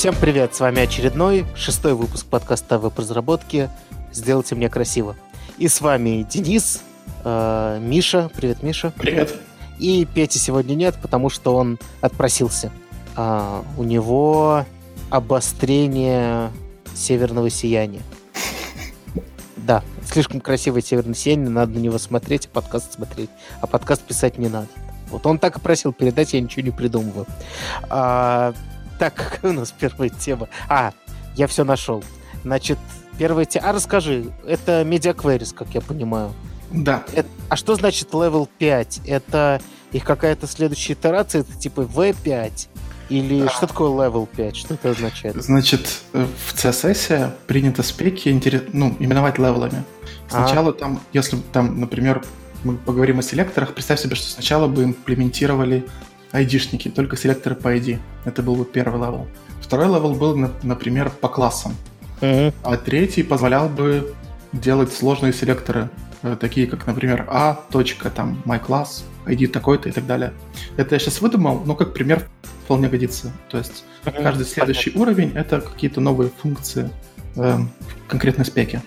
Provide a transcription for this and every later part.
Всем привет, с вами очередной, шестой выпуск подкаста веб-разработки «Сделайте мне красиво». И с вами Денис, э, Миша, привет, Миша. Привет. И Пети сегодня нет, потому что он отпросился. А, у него обострение северного сияния. Да, слишком красивое северное сияние, надо на него смотреть, а подкаст смотреть. А подкаст писать не надо. Вот он так и просил передать, я ничего не придумываю. А, так, какая у нас первая тема? А, я все нашел. Значит, первая тема... А расскажи, это Media Queries, как я понимаю. Да. Это... А что значит level 5? Это их какая-то следующая итерация? Это типа V5? Или что такое level 5? Что это означает? Значит, в CSS принято спеки ну, именовать левелами. Сначала а. там, если там, например, мы поговорим о селекторах, представь себе, что сначала бы имплементировали ID-шники, только селекторы по ID. Это был бы первый level. Второй level был, например, по классам. Mm-hmm. А третий позволял бы делать сложные селекторы, э, такие как, например, a, точка, там, my class, ID такой-то и так далее. Это я сейчас выдумал, но как пример вполне годится. То есть mm-hmm. каждый следующий Понятно. уровень — это какие-то новые функции э, в конкретной спеке.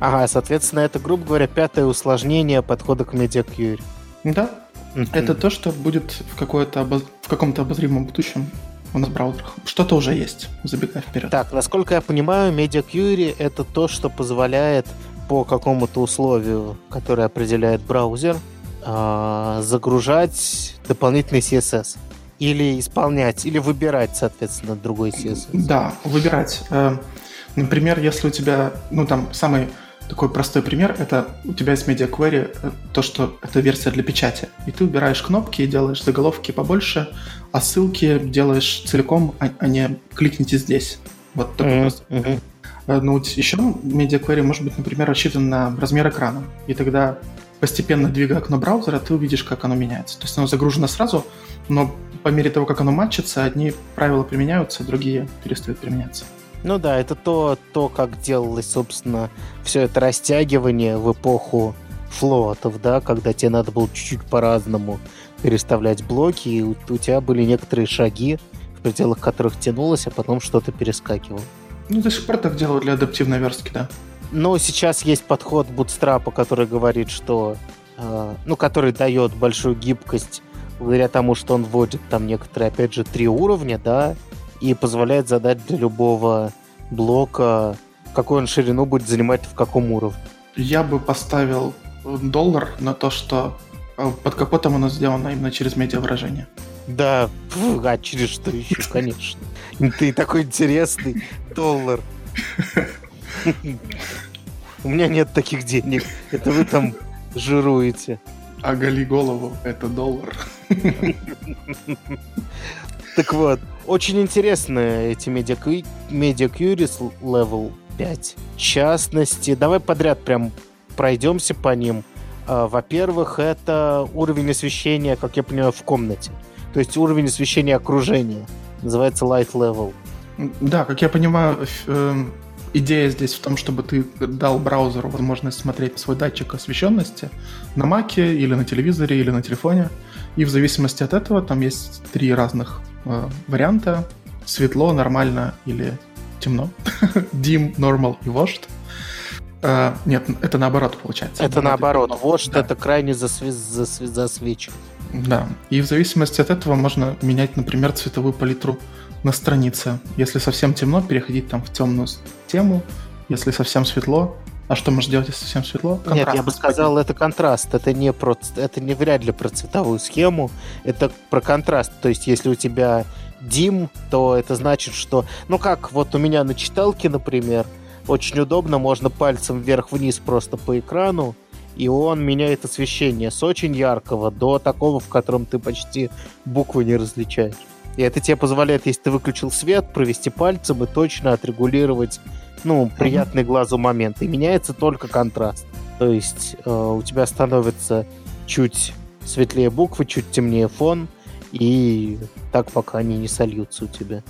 Ага, соответственно, это, грубо говоря, пятое усложнение подхода к MediaQuery. Да, Mm-hmm. Это то, что будет в, какое-то обоз... в каком-то обозримом будущем у нас в браузерах. Что-то уже есть, забегая вперед. Так, насколько я понимаю, Media Query — это то, что позволяет по какому-то условию, которое определяет браузер, а, загружать дополнительный CSS. Или исполнять, или выбирать, соответственно, другой CSS. Да, выбирать. Э, например, если у тебя, ну там, самый такой простой пример – это у тебя есть Media Query, э, то, что это версия для печати. И ты убираешь кнопки, делаешь заголовки побольше, а ссылки делаешь целиком, а, а не кликните здесь. Вот такой mm-hmm. пример. Ну, еще Media Query может быть, например, рассчитан на размер экрана. И тогда постепенно двигая окно браузера, ты увидишь, как оно меняется. То есть оно загружено сразу, но по мере того, как оно матчится, одни правила применяются, другие перестают применяться. Ну да, это то, то, как делалось, собственно, все это растягивание в эпоху флотов, да, когда тебе надо было чуть-чуть по-разному переставлять блоки, и у, у тебя были некоторые шаги, в пределах которых тянулось, а потом что-то перескакивало. Ну, до сих пор так делают для адаптивной верстки, да. Но сейчас есть подход Bootstrap, который говорит, что... Э, ну, который дает большую гибкость благодаря тому, что он вводит там некоторые, опять же, три уровня, да, и позволяет задать для любого блока, какую он ширину будет занимать в каком уровне. Я бы поставил доллар на то, что э, под капотом оно сделано именно через медиавыражение. Да, а через что еще, конечно. Ты такой интересный доллар. У меня нет таких денег. Это вы там жируете. Оголи голову, это доллар. Так вот, очень интересные эти Media, Media Queries Level 5. В частности, давай подряд прям пройдемся по ним. А, во-первых, это уровень освещения, как я понимаю, в комнате. То есть уровень освещения окружения. Называется Light Level. Да, как я понимаю, э, идея здесь в том, чтобы ты дал браузеру возможность смотреть свой датчик освещенности на маке или на телевизоре или на телефоне. И в зависимости от этого там есть три разных э, варианта. Светло, нормально или темно. Dim, normal и washed. Э, нет, это наоборот получается. Это наоборот. Washed да. это крайне засве- засве- засвечен. Да. И в зависимости от этого можно менять, например, цветовую палитру на странице. Если совсем темно, переходить там в темную тему. Если совсем светло, а что можно делать, если совсем светло? Контраст. Нет, я бы сказал, это контраст. Это не, про, это не вряд ли про цветовую схему. Это про контраст. То есть, если у тебя дим, то это значит, что... Ну как, вот у меня на читалке, например, очень удобно, можно пальцем вверх-вниз просто по экрану, и он меняет освещение с очень яркого до такого, в котором ты почти буквы не различаешь. И это тебе позволяет, если ты выключил свет, провести пальцем и точно отрегулировать ну, приятный глазу момент. И меняется только контраст. То есть э, у тебя становится чуть светлее буквы, чуть темнее фон, и так пока они не сольются у тебя.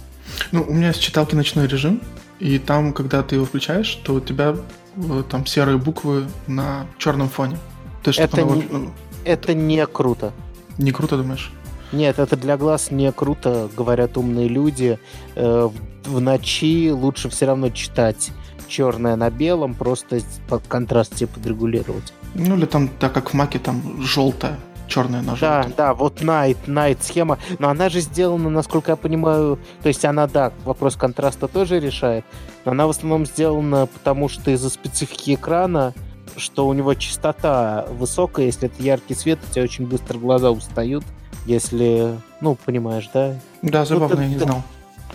Ну, у меня есть читалки ночной режим, и там, когда ты его включаешь, то у тебя э, там серые буквы на черном фоне. То есть, это, не, ну, это не круто. Не круто, думаешь? Нет, это для глаз не круто, говорят умные люди. Э, в ночи лучше все равно читать черное на белом, просто под контраст тебе подрегулировать. Ну или там, так как в маке там желтое, черное на желтое. Да, да, вот Night, Night схема, но она же сделана, насколько я понимаю, то есть она, да, вопрос контраста тоже решает, но она в основном сделана потому, что из-за специфики экрана, что у него частота высокая, если это яркий свет, у тебя очень быстро глаза устают, если, ну, понимаешь, да? Да, забавно, ну, я не знал.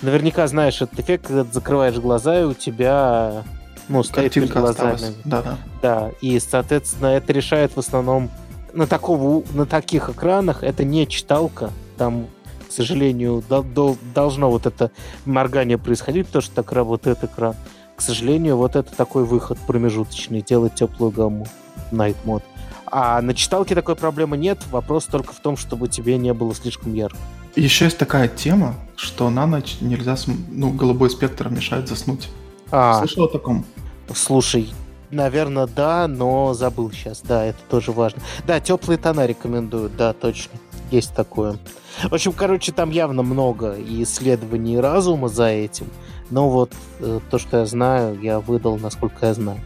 Наверняка знаешь этот эффект, когда ты закрываешь глаза, и у тебя ну, стоит перед глазами. Да, да. Да, и, соответственно, это решает в основном на, такого, на таких экранах это не читалка. Там, к сожалению, до, до, должно вот это моргание происходить, потому что так работает экран. К сожалению, вот это такой выход промежуточный, делать теплую гамму Night Mode. А на читалке такой проблемы нет. Вопрос только в том, чтобы тебе не было слишком ярко. Еще есть такая тема, что на ночь нельзя, ну, голубой спектр мешает заснуть. А, Слышал о таком? Слушай, наверное, да, но забыл сейчас. Да, это тоже важно. Да, теплые тона рекомендуют, да, точно. Есть такое. В общем, короче, там явно много исследований разума за этим. Но вот э, то, что я знаю, я выдал, насколько я знаю.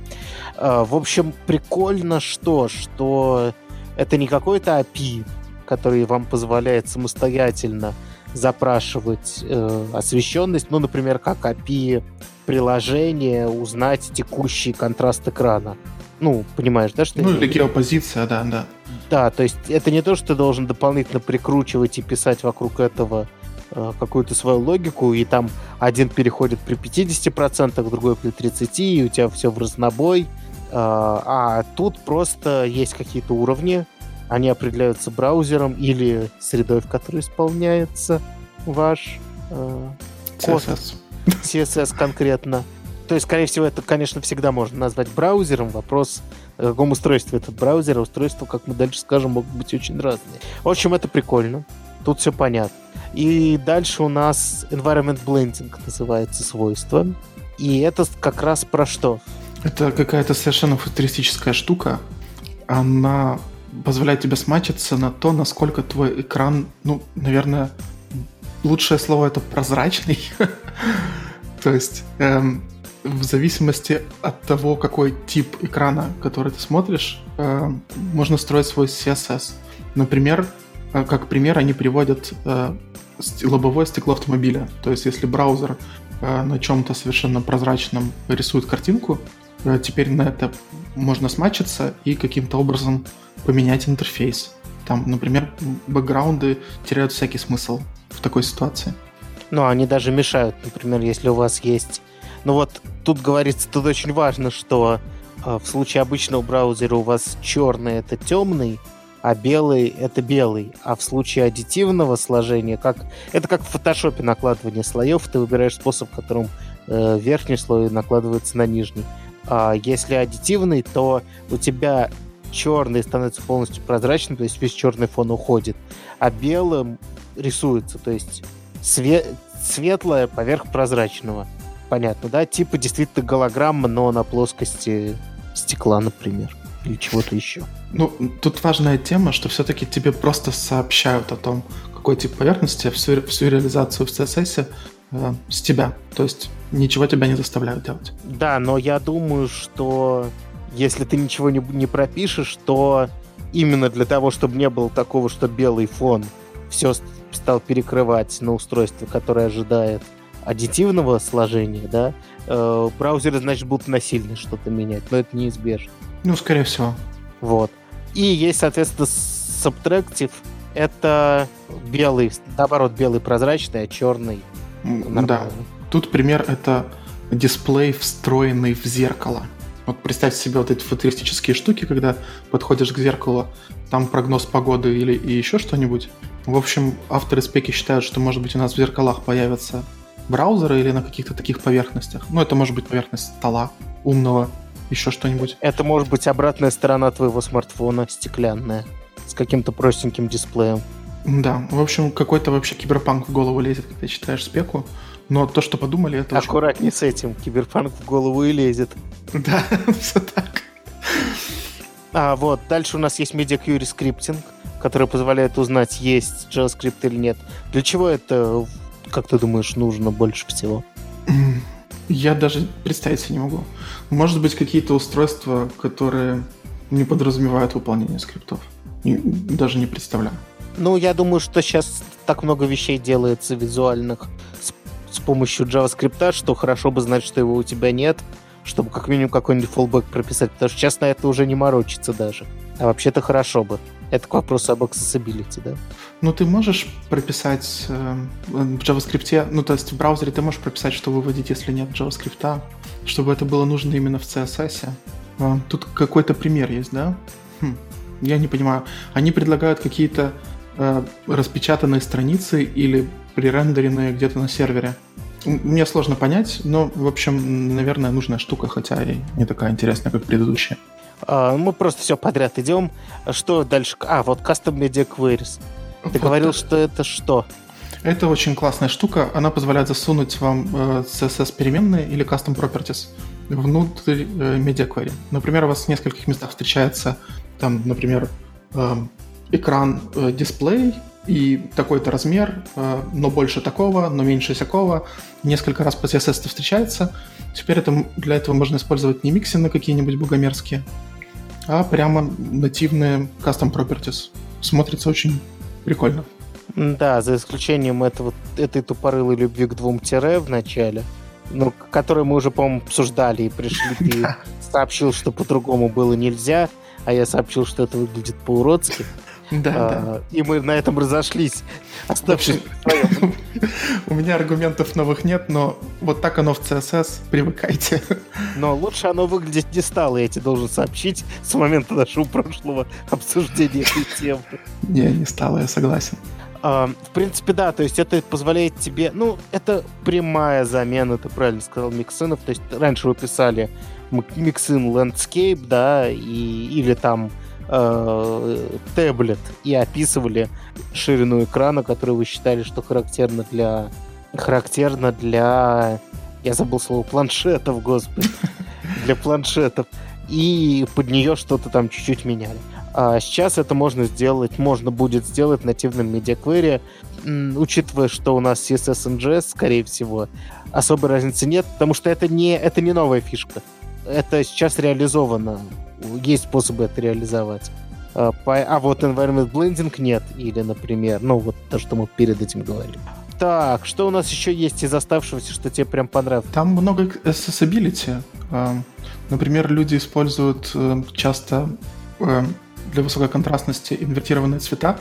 Э, в общем, прикольно что, что это не какой-то API, который вам позволяет самостоятельно запрашивать э, освещенность, ну, например, как API приложения узнать текущий контраст экрана. Ну, понимаешь, да, что... Ну, или геопозиция, да, да. Да, то есть это не то, что ты должен дополнительно прикручивать и писать вокруг этого э, какую-то свою логику, и там один переходит при 50%, другой при 30%, и у тебя все в разнобой. Э, а тут просто есть какие-то уровни, они определяются браузером или средой, в которой исполняется ваш э, CSS. CSS конкретно. То есть, скорее всего, это, конечно, всегда можно назвать браузером. Вопрос, на каком устройстве этот браузер, а устройства, как мы дальше скажем, могут быть очень разные. В общем, это прикольно. Тут все понятно. И дальше у нас environment blending называется свойство. И это как раз про что? Это какая-то совершенно футуристическая штука. Она позволяет тебе смачиться на то, насколько твой экран, ну, наверное, лучшее слово это прозрачный. то есть эм, в зависимости от того, какой тип экрана, который ты смотришь, э, можно строить свой CSS. Например, э, как пример, они приводят э, лобовое стекло автомобиля. То есть, если браузер э, на чем-то совершенно прозрачном рисует картинку, теперь на это можно смачиться и каким-то образом поменять интерфейс. Там, например, бэкграунды теряют всякий смысл в такой ситуации. Ну, они даже мешают, например, если у вас есть... Ну вот, тут говорится, тут очень важно, что э, в случае обычного браузера у вас черный это темный, а белый это белый. А в случае аддитивного сложения, как это как в фотошопе накладывание слоев, ты выбираешь способ, которым э, верхний слой накладывается на нижний. А если аддитивный, то у тебя черный становится полностью прозрачным, то есть весь черный фон уходит, а белым рисуется, то есть све- светлое поверх прозрачного. Понятно, да? Типа действительно голограмма, но на плоскости стекла, например, или чего-то еще. Ну, тут важная тема, что все-таки тебе просто сообщают о том, какой тип поверхности, всю, всю реализацию в CSS э, с тебя. То есть ничего тебя не заставляют делать. Да, но я думаю, что если ты ничего не, не пропишешь, то именно для того, чтобы не было такого, что белый фон все стал перекрывать на устройстве, которое ожидает аддитивного сложения, да, э, браузеры, значит, будут насильно что-то менять, но это неизбежно. Ну, скорее всего. Вот. И есть, соответственно, Subtractive. Это белый, наоборот, белый прозрачный, а черный нормальный. Да. Тут пример это дисплей, встроенный в зеркало. Вот представь себе вот эти футуристические штуки, когда подходишь к зеркалу, там прогноз погоды или и еще что-нибудь. В общем, авторы спеки считают, что, может быть, у нас в зеркалах появятся браузеры или на каких-то таких поверхностях. Ну, это может быть поверхность стола умного, еще что-нибудь. Это может быть обратная сторона твоего смартфона, стеклянная, с каким-то простеньким дисплеем. Да, в общем, какой-то вообще киберпанк в голову лезет, когда читаешь спеку. Но то, что подумали, это Аккуратнее очень... с этим. Киберпанк в голову и лезет. Да, все так. А вот, дальше у нас есть Media Query Scripting. которая позволяет узнать, есть JavaScript или нет. Для чего это, как ты думаешь, нужно больше всего? Я даже представить себе не могу. Может быть, какие-то устройства, которые не подразумевают выполнение скриптов. Даже не представляю. Ну, я думаю, что сейчас так много вещей делается визуальных с, с помощью JavaScript, что хорошо бы знать, что его у тебя нет, чтобы как минимум какой-нибудь fallback прописать, потому что сейчас на это уже не морочится даже. А вообще-то хорошо бы. Это к вопросу об accessibility, да? Ну, ты можешь прописать э, в JavaScript, ну, то есть в браузере ты можешь прописать, что выводить, если нет JavaScript, чтобы это было нужно именно в CSS. А, тут какой-то пример есть, да? Хм, я не понимаю. Они предлагают какие-то э, распечатанные страницы или пререндеренные где-то на сервере. Мне сложно понять, но, в общем, наверное, нужная штука, хотя и не такая интересная, как предыдущая. А, мы просто все подряд идем. Что дальше? А, вот Custom Media Queries. Ты вот говорил, это. что это что? Это очень классная штука. Она позволяет засунуть вам э, CSS-переменные или Custom Properties внутрь э, Media Query. Например, у вас в нескольких местах встречается, там, например, э, экран э, дисплей и такой-то размер, э, но больше такого, но меньше всякого. Несколько раз по CSS это встречается. Теперь это, для этого можно использовать не миксины какие-нибудь богомерзкие, а прямо нативные custom properties. Смотрится очень прикольно. Да, за исключением этого, этой тупорылой любви к двум тире в начале, ну, которую мы уже, по-моему, обсуждали и пришли, ты сообщил, что по-другому было нельзя, а я сообщил, что это выглядит по-уродски. Да, а, да. И мы на этом разошлись, оставшись У меня аргументов новых нет, но вот так оно в CSS, привыкайте. Но лучше оно выглядеть не стало, я тебе должен сообщить с момента нашего прошлого обсуждения этой темы. Не, не стало, я согласен. А, в принципе, да, то есть это позволяет тебе, ну, это прямая замена, ты правильно сказал, миксинов, то есть раньше вы писали миксин landscape, да, и, или там э, таблет и описывали ширину экрана, которую вы считали, что характерно для характерно для я забыл слово планшетов, господи, для планшетов. И под нее что-то там чуть-чуть меняли. А сейчас это можно сделать, можно будет сделать нативным медиаквери, учитывая, что у нас CSS NGS, скорее всего, особой разницы нет, потому что это не, это не новая фишка. Это сейчас реализовано есть способы это реализовать. А, а вот Environment Blending нет. Или, например, ну вот то, что мы перед этим говорили. Так, что у нас еще есть из оставшегося, что тебе прям понравилось? Там много accessibility. А, например, люди используют э, часто э, для высокой контрастности инвертированные цвета.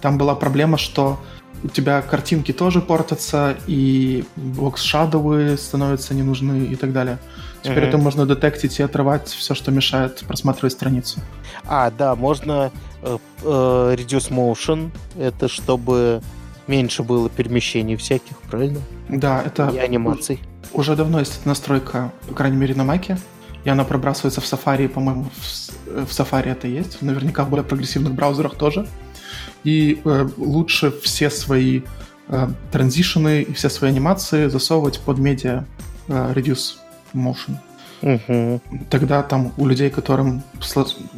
Там была проблема, что у тебя картинки тоже портятся, и бокс-шадовые становятся не нужны и так далее. Теперь mm-hmm. это можно детектить и отрывать все, что мешает просматривать страницу. А, да, можно э, э, reduce motion, это чтобы меньше было перемещений всяких, правильно? Да, это... И анимаций. Уже давно есть эта настройка, по крайней мере, на Маке. И она пробрасывается в Safari, по-моему, в, в Safari это есть. Наверняка в более прогрессивных браузерах тоже. И э, лучше все свои э, транзишены и все свои анимации засовывать под медиа э, Reduce motion. Угу. Тогда там у людей, которым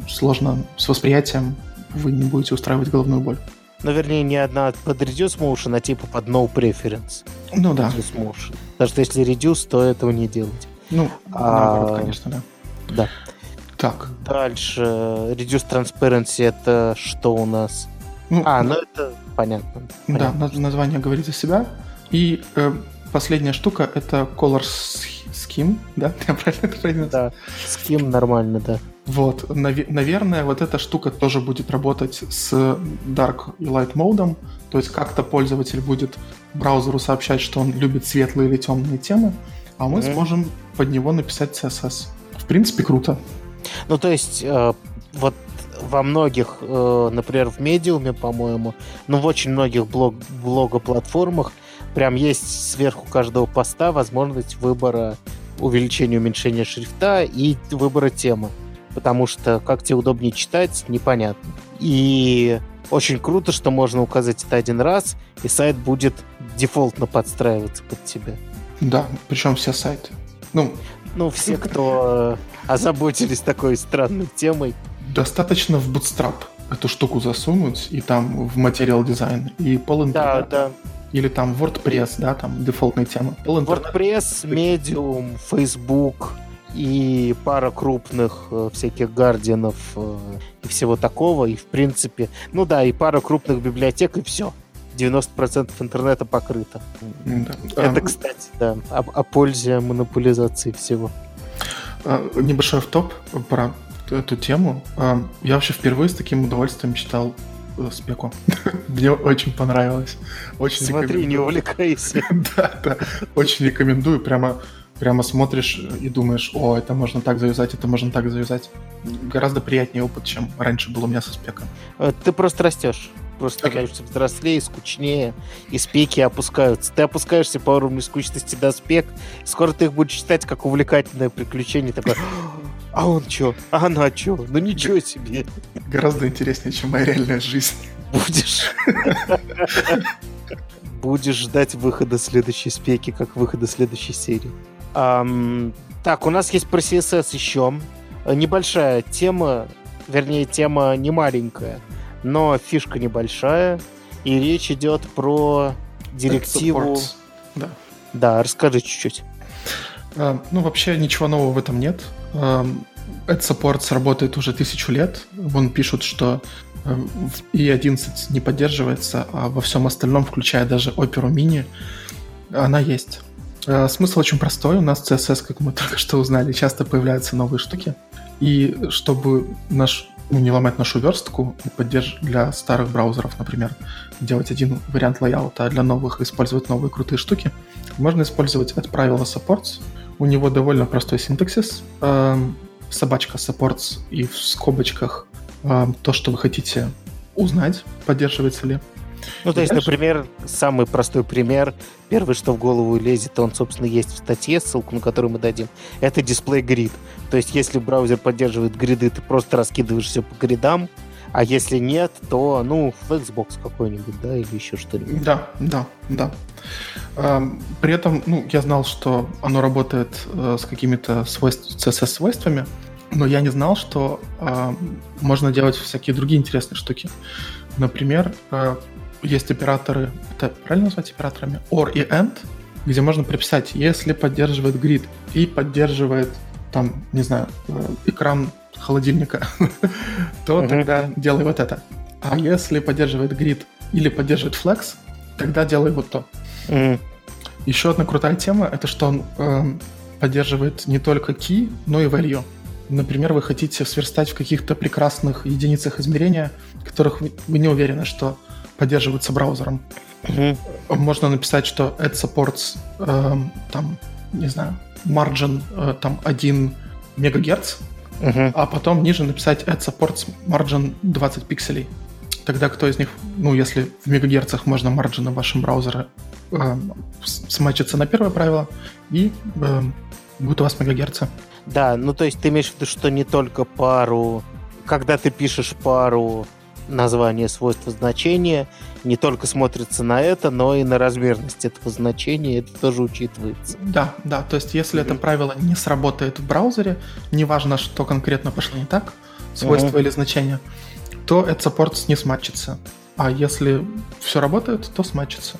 сложно с восприятием, вы не будете устраивать головную боль. Ну, вернее, не одна под reduce motion, а типа под no preference. Ну да. Reduce motion. Потому что если reduce, то этого не делать. Ну, а... наоборот, конечно, да. Да. Так. Дальше. Reduce transparency это что у нас? Ну, а, ну это понятно. понятно. Да, название говорит за себя. И э, последняя штука это color Ским, да? Я правильно произнес? Да, Ским нормально, да. Вот, нав- наверное, вот эта штука тоже будет работать с Dark и Light модом, то есть как-то пользователь будет браузеру сообщать, что он любит светлые или темные темы, а мы mm-hmm. сможем под него написать CSS. В принципе, круто. Ну, то есть, э, вот во многих, э, например, в Медиуме, по-моему, ну, в очень многих блог, блогоплатформах прям есть сверху каждого поста возможность выбора увеличения, уменьшения шрифта и выбора темы. Потому что как тебе удобнее читать, непонятно. И очень круто, что можно указать это один раз, и сайт будет дефолтно подстраиваться под тебя. Да, причем все сайты. Ну, ну все, кто озаботились такой странной темой. Достаточно в Bootstrap эту штуку засунуть и там в материал дизайн и пол Да, да. Или там WordPress, да, там дефолтная тема. Пол WordPress, Medium, Facebook и пара крупных э, всяких гардианов э, и всего такого. И, в принципе, ну да, и пара крупных библиотек, и все. 90% интернета покрыто. Да. Это, а, кстати, да, о, о пользе монополизации всего. А, небольшой топ про эту тему. А, я вообще впервые с таким удовольствием читал спеку. Мне очень понравилось. Очень Смотри, не увлекайся. да, да. Очень рекомендую. Прямо прямо смотришь и думаешь, о, это можно так завязать, это можно так завязать. Гораздо приятнее опыт, чем раньше был у меня со спеком. Э, ты просто растешь просто okay. становишься взрослее, скучнее, и спеки опускаются. Ты опускаешься по уровню скучности до спек, скоро ты их будешь читать как увлекательное приключение. Такое, а он чё? А она чё? Ну ничего себе. Гораздо интереснее, чем моя реальная жизнь. Будешь. Будешь ждать выхода следующей спеки, как выхода следующей серии. Um, так, у нас есть про CSS еще. Небольшая тема, вернее, тема не маленькая но фишка небольшая, и речь идет про директиву... Да. Да, расскажи чуть-чуть. Uh, ну, вообще ничего нового в этом нет. Uh, Supports работает уже тысячу лет. Вон пишут, что uh, i11 не поддерживается, а во всем остальном, включая даже Opera Mini, она есть. Uh, смысл очень простой. У нас CSS, как мы только что узнали, часто появляются новые штуки. И чтобы наш ну, не ломать нашу верстку поддерж... для старых браузеров, например, делать один вариант лайаута, а для новых использовать новые крутые штуки, можно использовать от правила supports. У него довольно простой синтаксис. Эм, собачка supports и в скобочках эм, то, что вы хотите узнать, поддерживается ли. Ну, то есть, Дальше? например, самый простой пример, первый, что в голову лезет, он, собственно, есть в статье, ссылку на которую мы дадим, это дисплей грид. То есть, если браузер поддерживает гриды, ты просто раскидываешь все по гридам, а если нет, то, ну, в Xbox какой-нибудь, да, или еще что-нибудь. Да, да, да. При этом, ну, я знал, что оно работает э, с какими-то свойств, CSS-свойствами, но я не знал, что э, можно делать всякие другие интересные штуки. Например, э, есть операторы, это правильно назвать операторами? OR и AND, где можно прописать, если поддерживает grid и поддерживает там, не знаю, э, экран холодильника, то тогда делай вот это. А если поддерживает grid или поддерживает flex, тогда делай вот то. Еще одна крутая тема это что он э, поддерживает не только key, но и value. Например, вы хотите сверстать в каких-то прекрасных единицах измерения, которых вы, не уверены, что поддерживаются браузером. Mm-hmm. Можно написать, что it supports э, там, не знаю, margin э, там 1 мегагерц, uh-huh. а потом ниже написать it supports margin 20 пикселей. Тогда кто из них, ну, если в мегагерцах можно марджины в вашем браузере э, смачиться на первое правило, и э, будет у вас мегагерцы. Да, ну то есть ты имеешь в виду, что не только пару, когда ты пишешь пару название, свойства, значения не только смотрится на это, но и на размерность этого значения, это тоже учитывается. Да, да, то есть если mm-hmm. это правило не сработает в браузере, неважно, что конкретно пошло не так, свойство mm-hmm. или значение, то этот саппорт не сматчится. А если все работает, то сматчится.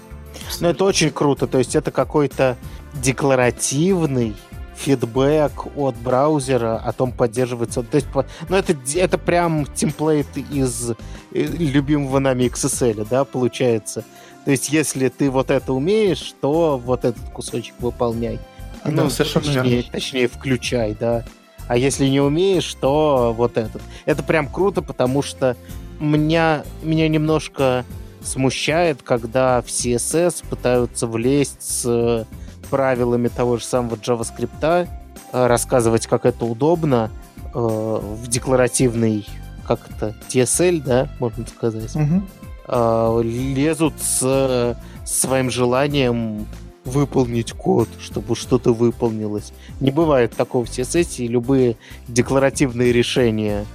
Ну, это очень круто. То есть это какой-то декларативный фидбэк от браузера о том, поддерживается... То есть, ну, это, это прям темплейт из э, любимого нами XSL, да, получается. То есть, если ты вот это умеешь, то вот этот кусочек выполняй. Ну, совершенно точнее, верно. точнее, включай, да. А если не умеешь, то вот этот. Это прям круто, потому что меня, меня немножко смущает, когда в CSS пытаются влезть с правилами того же самого JavaScript, э, рассказывать, как это удобно э, в декларативный, как это, TSL, да, можно сказать, угу. лезут с своим желанием выполнить код, чтобы что-то выполнилось. Не бывает такого в CSS, и любые декларативные решения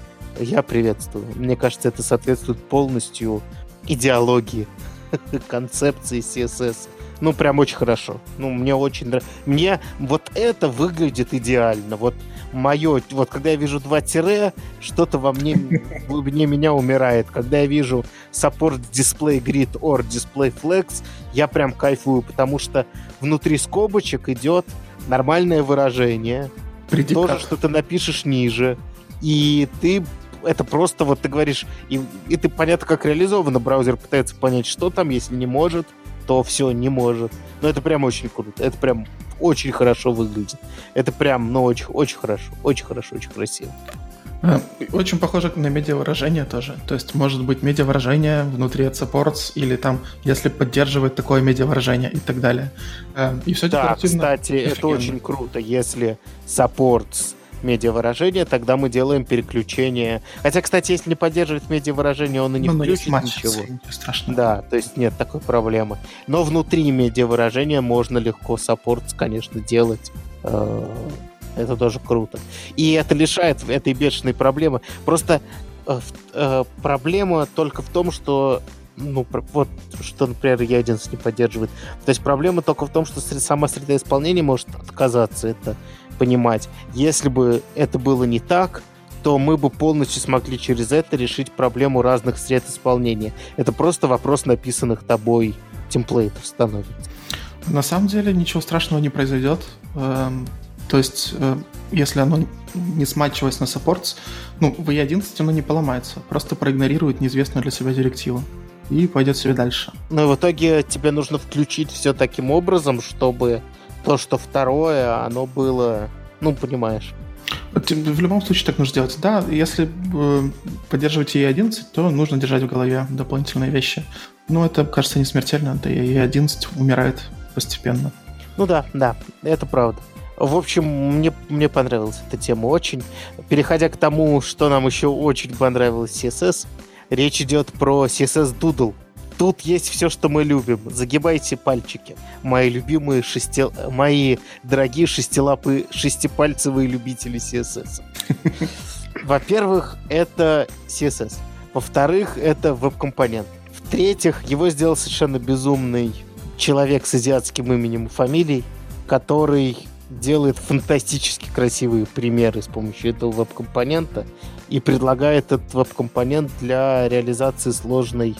я приветствую. Мне кажется, это соответствует полностью идеологии, концепции CSS ну, прям очень хорошо. Ну, мне очень нравится. Мне вот это выглядит идеально. Вот мое, вот когда я вижу два тире, что-то во мне, в глубине меня умирает. Когда я вижу support display grid or display flex, я прям кайфую, потому что внутри скобочек идет нормальное выражение. Предикат. Тоже, что ты напишешь ниже. И ты это просто, вот ты говоришь, и, и ты понятно, как реализовано, браузер пытается понять, что там, если не может, то все, не может. Но это прям очень круто, это прям очень хорошо выглядит. Это прям, ну, очень, очень хорошо, очень хорошо, очень красиво. Э, очень похоже на медиавыражение тоже. То есть, может быть, медиавыражение внутри от supports или там, если поддерживает такое медиавыражение и так далее. Э, и все да, кстати, это очень круто, если supports медиавыражение, тогда мы делаем переключение. Хотя, кстати, если не поддерживает медиавыражение, он и не ну, включит не ничего. Страшно. Да, то есть нет такой проблемы. Но внутри медиавыражения можно легко саппорт, конечно, делать. Э, это тоже круто. И это лишает этой бешеной проблемы. Просто э, э, проблема только в том, что ну, вот, что, например, E11 не поддерживает. То есть проблема только в том, что сама среда исполнения может отказаться. Это понимать. Если бы это было не так, то мы бы полностью смогли через это решить проблему разных сред исполнения. Это просто вопрос написанных тобой темплейтов становится. На самом деле ничего страшного не произойдет. Эм, то есть, э, если оно не сматчилось на саппортс, ну, в E11 оно не поломается. Просто проигнорирует неизвестную для себя директиву и пойдет себе дальше. Но в итоге тебе нужно включить все таким образом, чтобы то, что второе, оно было, ну, понимаешь. В любом случае так нужно делать. Да, если э, поддерживать E11, то нужно держать в голове дополнительные вещи. Но это, кажется, не смертельно, да и E11 умирает постепенно. Ну да, да, это правда. В общем, мне, мне понравилась эта тема очень. Переходя к тому, что нам еще очень понравилось CSS, речь идет про CSS Doodle. Тут есть все, что мы любим. Загибайте пальчики. Мои любимые шести... Мои дорогие шестилапые, шестипальцевые любители CSS. Во-первых, это CSS. Во-вторых, это веб-компонент. В-третьих, его сделал совершенно безумный человек с азиатским именем и фамилией, который делает фантастически красивые примеры с помощью этого веб-компонента и предлагает этот веб-компонент для реализации сложной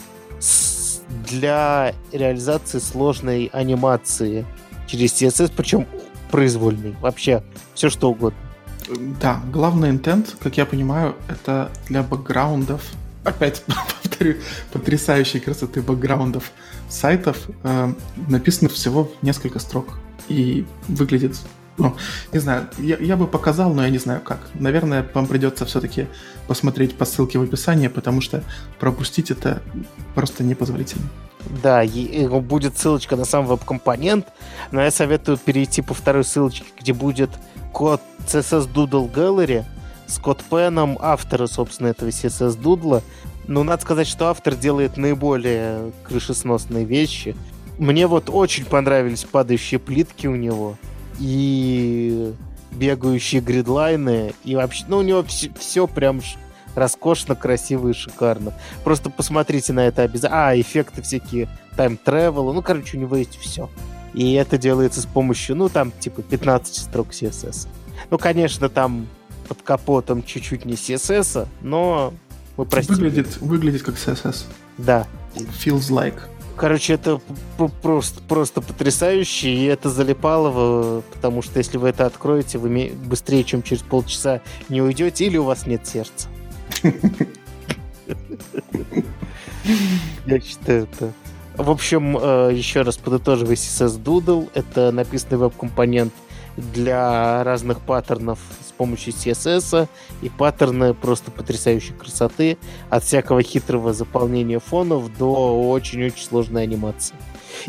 для реализации сложной анимации через CSS, причем произвольный, вообще все что угодно. Да, главный интент, как я понимаю, это для бэкграундов, опять повторю, потрясающей красоты бэкграундов сайтов, э, написано всего несколько строк и выглядит ну, не знаю, я, я бы показал, но я не знаю как. Наверное, вам придется все-таки посмотреть по ссылке в описании, потому что пропустить это просто непозволительно. Да, будет ссылочка на сам веб-компонент, но я советую перейти по второй ссылочке, где будет код CSS Doodle Gallery с код пеном автора, собственно, этого CSS Doodle. Ну, надо сказать, что автор делает наиболее крышесносные вещи. Мне вот очень понравились падающие плитки у него и бегающие гридлайны, и вообще, ну, у него все, все прям роскошно, красиво и шикарно. Просто посмотрите на это обязательно. А, эффекты всякие, тайм-тревел, ну, короче, у него есть все. И это делается с помощью, ну, там, типа, 15 строк CSS. Ну, конечно, там под капотом чуть-чуть не CSS, но мы простим. Выглядит, выглядит как CSS. Да. Feels like. Короче, это просто, просто потрясающе, и это залипало, потому что если вы это откроете, вы быстрее, чем через полчаса не уйдете, или у вас нет сердца. Я считаю это. В общем, э, еще раз подытоживая CSS Doodle, это написанный веб-компонент для разных паттернов с помощью CSS, и паттерны просто потрясающей красоты, от всякого хитрого заполнения фонов до очень-очень сложной анимации.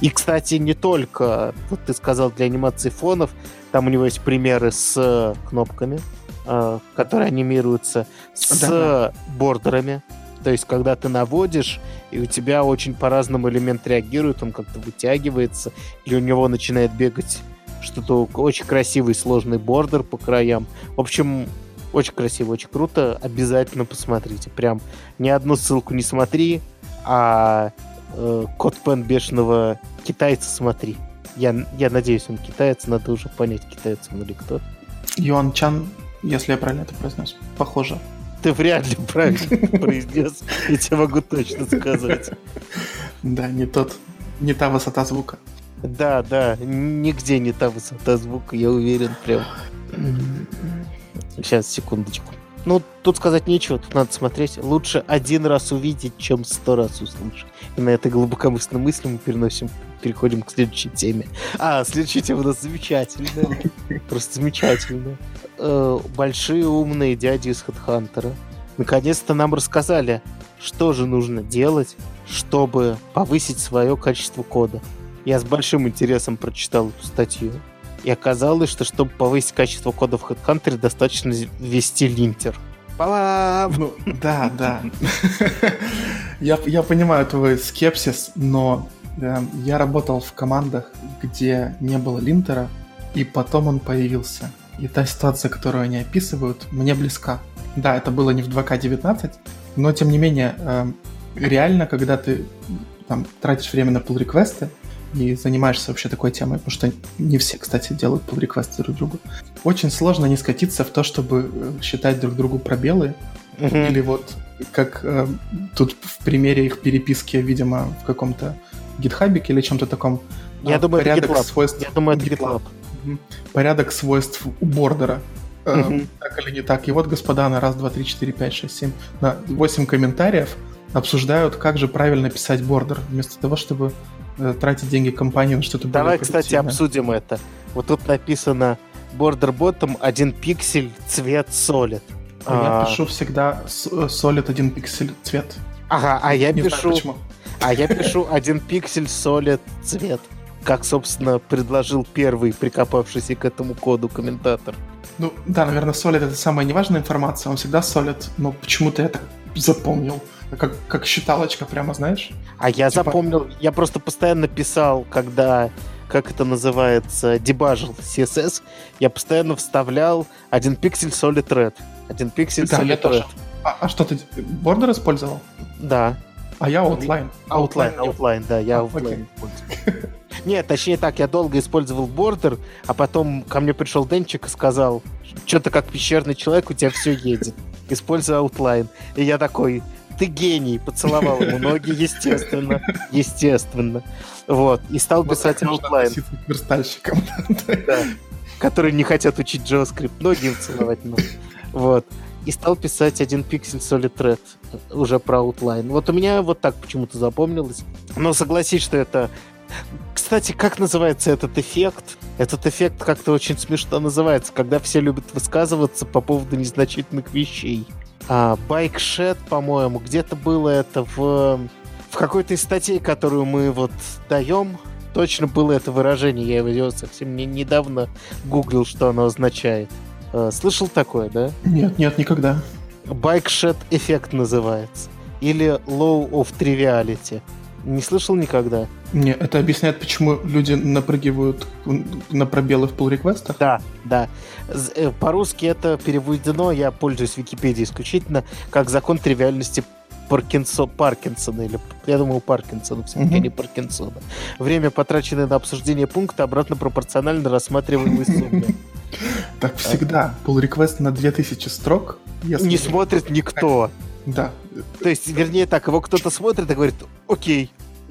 И, кстати, не только, вот ты сказал, для анимации фонов, там у него есть примеры с кнопками, э, которые анимируются, с да, бордерами, то есть, когда ты наводишь, и у тебя очень по-разному элемент реагирует, он как-то вытягивается, или у него начинает бегать что-то очень красивый, сложный бордер по краям. В общем, очень красиво, очень круто. Обязательно посмотрите. Прям ни одну ссылку не смотри, а э, код пен бешеного китайца смотри. Я, я надеюсь, он китаец, надо уже понять, китаец он или кто. Юан Чан если я правильно это произнес. Похоже. Ты вряд ли правильно произнес, я тебе могу точно сказать. Да, не тот, не та высота звука. Да, да, нигде не та высота звука, я уверен прям. Сейчас, секундочку. Ну, тут сказать нечего, тут надо смотреть. Лучше один раз увидеть, чем сто раз услышать. И на этой глубокомысленной мысли мы переносим, переходим к следующей теме. А, следующая тема у нас замечательная. Просто замечательная. Э, большие умные дяди из Хедхантера наконец-то нам рассказали, что же нужно делать, чтобы повысить свое качество кода. Я с большим интересом прочитал эту статью. И оказалось, что чтобы повысить качество кода в HeadHunter, достаточно ввести линтер. Ну, да, да. я, я понимаю твой скепсис, но э, я работал в командах, где не было линтера, и потом он появился. И та ситуация, которую они описывают, мне близка. Да, это было не в 2К19, но тем не менее, э, реально, когда ты там тратишь время на pull реквесты и занимаешься вообще такой темой, потому что не все, кстати, делают pull реквесты друг другу, очень сложно не скатиться в то, чтобы э, считать друг другу пробелы, mm-hmm. или вот как э, тут в примере их переписки, видимо, в каком-то гитхабике или чем-то таком. Я э, думаю, порядок это GitLab. свойств. Я думаю, это GitLab. GitLab. Порядок свойств у бордера. Uh-huh. Так или не так. И вот, господа, на раз, два, три, четыре, пять, шесть, семь, на восемь комментариев обсуждают, как же правильно писать бордер, вместо того, чтобы э, тратить деньги компании на что-то Давай, кстати, обсудим это. Вот тут написано border bottom один пиксель, цвет solid. А, а... Я пишу всегда solid э, один пиксель, цвет. Ага, а я не пишу... Знаю, а я пишу один пиксель, solid, цвет. Как, собственно, предложил первый прикопавшийся к этому коду комментатор. Ну, да, наверное, Solid — это самая неважная информация, он всегда Solid, но почему-то я так запомнил. Как, как считалочка прямо, знаешь? А я типа... запомнил, я просто постоянно писал, когда, как это называется, дебажил CSS, я постоянно вставлял один пиксель Solid Red. Один пиксель да, Solid Red. А, а что, ты бордер использовал? Да. А я Outline. Outline, Outline, outline да, я а, Outline. Нет, точнее так, я долго использовал бордер, а потом ко мне пришел Денчик и сказал, что-то как пещерный человек, у тебя все едет. Используй Outline. И я такой, ты гений, поцеловал ему ноги, естественно, естественно. Вот, и стал вот писать верстальщиком. Да, которые не хотят учить JavaScript, ноги им целовать надо. Вот. И стал писать один пиксель Solid Red уже про Outline. Вот у меня вот так почему-то запомнилось. Но согласись, что это кстати, как называется этот эффект? Этот эффект как-то очень смешно называется, когда все любят высказываться по поводу незначительных вещей. А, Байкшет, по-моему, где-то было это в, в какой-то из статей, которую мы вот даем. Точно было это выражение, я его совсем не, недавно гуглил, что оно означает. А, слышал такое, да? Нет, нет, никогда. Байкшет эффект называется. Или Low of Triviality. Не слышал никогда? Не, это объясняет, почему люди напрыгивают на пробелы в pull реквестах Да, да. Э, по-русски это переведено, я пользуюсь Википедией исключительно, как закон тривиальности Паркинсо, Паркинсона, или, я думаю, Паркинсона, все-таки mm-hmm. не Паркинсона. Время, потраченное на обсуждение пункта, обратно пропорционально рассматриваемой сумме. Так всегда. Pull request на 2000 строк. Не смотрит никто. Да. То есть, вернее так, его кто-то смотрит и говорит, окей,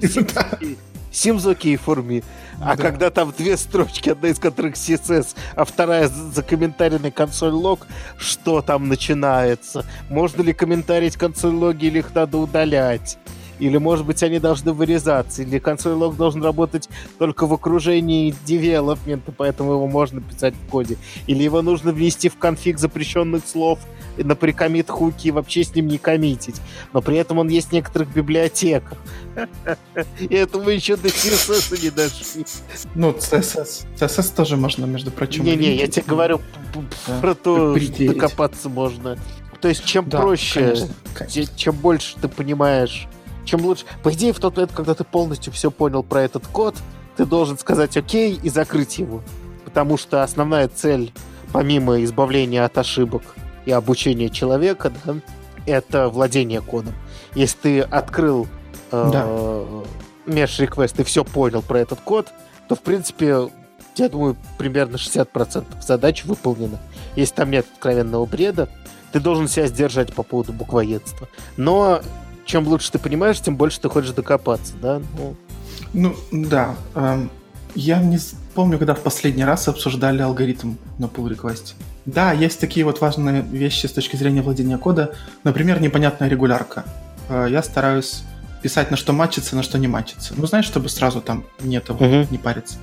Sims окей for me. А да. когда там две строчки, одна из которых CSS, а вторая за комментарий консоль лог, что там начинается? Можно ли комментарить консоль логи или их надо удалять? Или, может быть, они должны вырезаться, или консоль лог должен работать только в окружении девелопмента, поэтому его можно писать в коде. Или его нужно внести в конфиг запрещенных слов на прикомит хуки и вообще с ним не коммитить. Но при этом он есть в некоторых библиотеках. И это мы еще до CSS не дошли. Ну, CSS. CSS тоже можно, между прочим. Не-не, я тебе говорю про то, докопаться можно. То есть, чем проще, чем больше ты понимаешь чем лучше. По идее, в тот момент, когда ты полностью все понял про этот код, ты должен сказать «Окей» и закрыть его. Потому что основная цель, помимо избавления от ошибок и обучения человека, да, это владение кодом. Если ты открыл э, да. request и все понял про этот код, то, в принципе, я думаю, примерно 60% задач выполнено. если там нет откровенного бреда, ты должен себя сдержать по поводу буквоедства. Но чем лучше ты понимаешь, тем больше ты хочешь докопаться, да? Ну, ну да. Эм, я не помню, когда в последний раз обсуждали алгоритм на pull request. Да, есть такие вот важные вещи с точки зрения владения кода. Например, непонятная регулярка. Э, я стараюсь писать, на что матчится, на что не матчится. Ну, знаешь, чтобы сразу там нет того, uh-huh. не париться.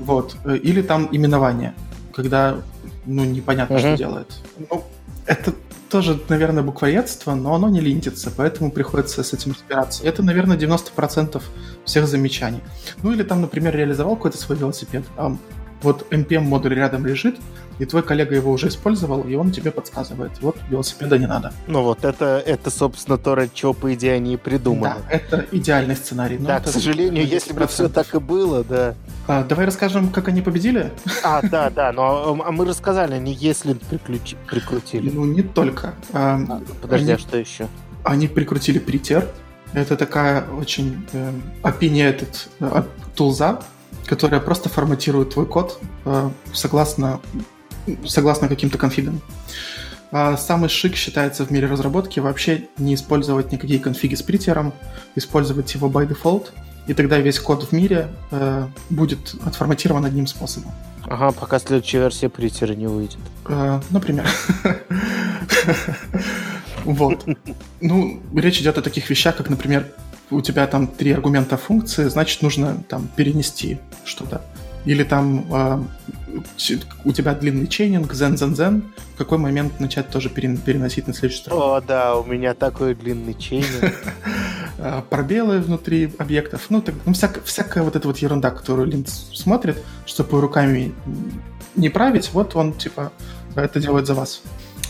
Вот. Э, или там именование, когда, ну, непонятно, uh-huh. что делает. Ну, это тоже, наверное, буквоедство, но оно не линтится, поэтому приходится с этим разбираться. Это, наверное, 90% всех замечаний. Ну или там, например, реализовал какой-то свой велосипед, а вот NPM-модуль рядом лежит, и твой коллега его уже использовал, и он тебе подсказывает, вот велосипеда не надо. Ну вот, это, это собственно, то, ради чего, по идее, они и придумали. Да, это идеальный сценарий. Да, к сожалению, если бы все так и было, да. А, давай расскажем, как они победили. А, да, да, но а мы рассказали, они если приключ... прикрутили. Ну, не только. А, а, подожди, они, а что еще? Они прикрутили притер. Это такая очень э, опиния этот э, тулза, которая просто форматирует твой код э, согласно согласно каким-то конфигам. А самый шик считается в мире разработки вообще не использовать никакие конфиги с притером, использовать его by default, и тогда весь код в мире э, будет отформатирован одним способом. Ага, пока следующая версия притера не выйдет. Э, например. Вот. Ну, речь идет о таких вещах, как, например, у тебя там три аргумента функции, значит, нужно там перенести что-то. Или там э, у тебя длинный чейнинг, zen-zen-zen, в какой момент начать тоже переносить на следующую сторону. О, да, у меня такой длинный чейнинг. А, пробелы внутри объектов, ну, так, ну всяк, всякая вот эта вот ерунда, которую Линд смотрит, чтобы руками не править, вот он, типа, это делает за вас.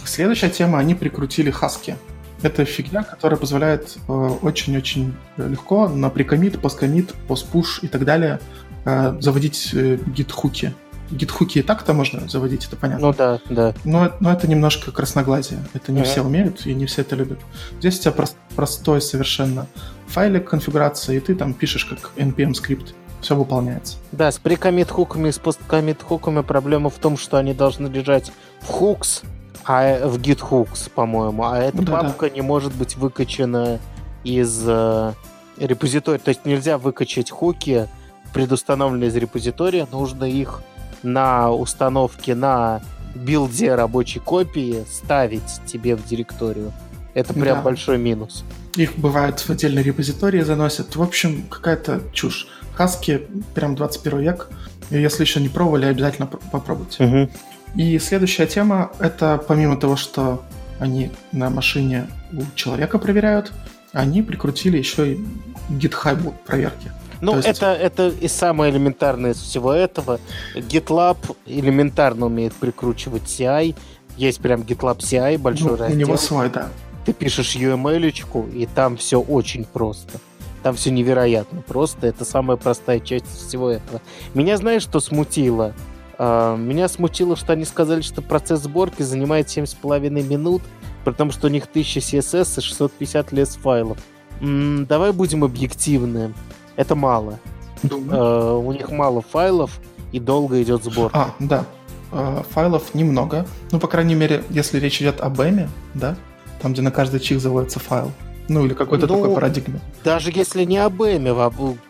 Следующая тема, они прикрутили хаски. Это фигня, которая позволяет э, очень-очень легко на прикомит, посткомит, постпуш и так далее э, заводить э, гид-хуки. Гид-хуки и так-то можно заводить, это понятно. Ну да, да. Но, но это немножко красноглазие. Это не mm-hmm. все умеют и не все это любят. Здесь у тебя прост, простой совершенно файлик конфигурации, и ты там пишешь как npm скрипт. Все выполняется. Да, с прикомит хуками и с посткомит хуками проблема в том, что они должны лежать в хукс, а в git hooks, по-моему, а эта ну, папка да. не может быть выкачана из э, репозитория. То есть нельзя выкачать хуки, предустановленные из репозитория, нужно их на установке на билде рабочей копии ставить тебе в директорию. Это прям да. большой минус. Их бывает в отдельной репозитории заносят. В общем, какая-то чушь. Хаски прям 21 век. И если еще не пробовали, обязательно попробуйте. Угу. И следующая тема — это помимо того, что они на машине у человека проверяют, они прикрутили еще и GitHub проверки. Ну, есть... это, это и самое элементарное из всего этого. GitLab элементарно умеет прикручивать CI. Есть прям GitLab CI, большой ну, раздел. У него свой, да. Ты пишешь UML-очку, и там все очень просто. Там все невероятно просто. Это самая простая часть всего этого. Меня знаешь, что смутило? Uh, меня смутило, что они сказали, что процесс сборки занимает 7,5 минут, потому что у них 1000 CSS и 650 лес файлов. М-м, давай будем объективны это мало. Э, у них мало файлов и долго идет сбор. А, да. Э, файлов немного. Ну, по крайней мере, если речь идет об эме, да, там, где на каждый чих заводится файл. Ну, или какой-то ну, такой парадигме. Даже если не об эме,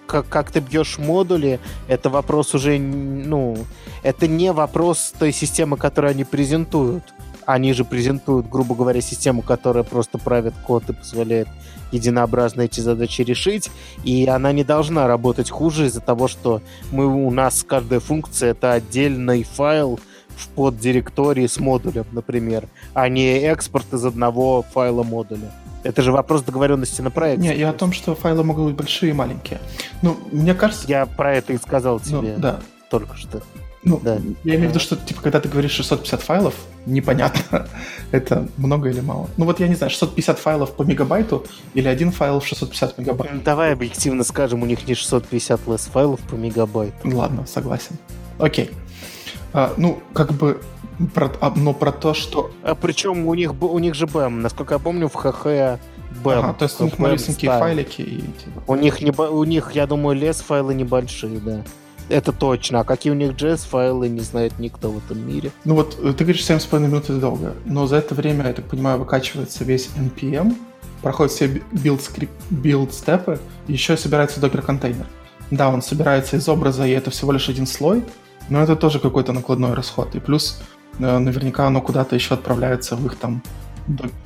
как, как ты бьешь модули, это вопрос уже, ну, это не вопрос той системы, которую они презентуют. Они же презентуют, грубо говоря, систему, которая просто правит код и позволяет единообразно эти задачи решить, и она не должна работать хуже из-за того, что мы, у нас каждая функция — это отдельный файл в поддиректории с модулем, например, а не экспорт из одного файла модуля. Это же вопрос договоренности на проекте. Не, я о том, что файлы могут быть большие и маленькие. Ну, мне кажется... Я про это и сказал ну, тебе ну, да. только что. Ну, да. я имею в виду, что, типа, когда ты говоришь 650 файлов, непонятно, это много или мало. Ну, вот я не знаю, 650 файлов по мегабайту или один файл в 650 мегабайт. Давай объективно скажем, у них не 650 лес файлов по мегабайту. Ладно, согласен. Окей. А, ну, как бы, про, а, но про то, что... А причем у них, у них же BEM, насколько я помню, в ХХ BEM. Ага, то есть у них малюсенькие файлики и... Типа... У них, не, у них, я думаю, лес файлы небольшие, да. Это точно. А какие у них JS-файлы, не знает никто в этом мире. Ну вот, э, ты говоришь, 7,5 минут это долго. Но за это время, я так понимаю, выкачивается весь NPM, проходит все билд-степы, build еще собирается докер-контейнер. Да, он собирается из образа, и это всего лишь один слой, но это тоже какой-то накладной расход. И плюс э, наверняка оно куда-то еще отправляется в их там...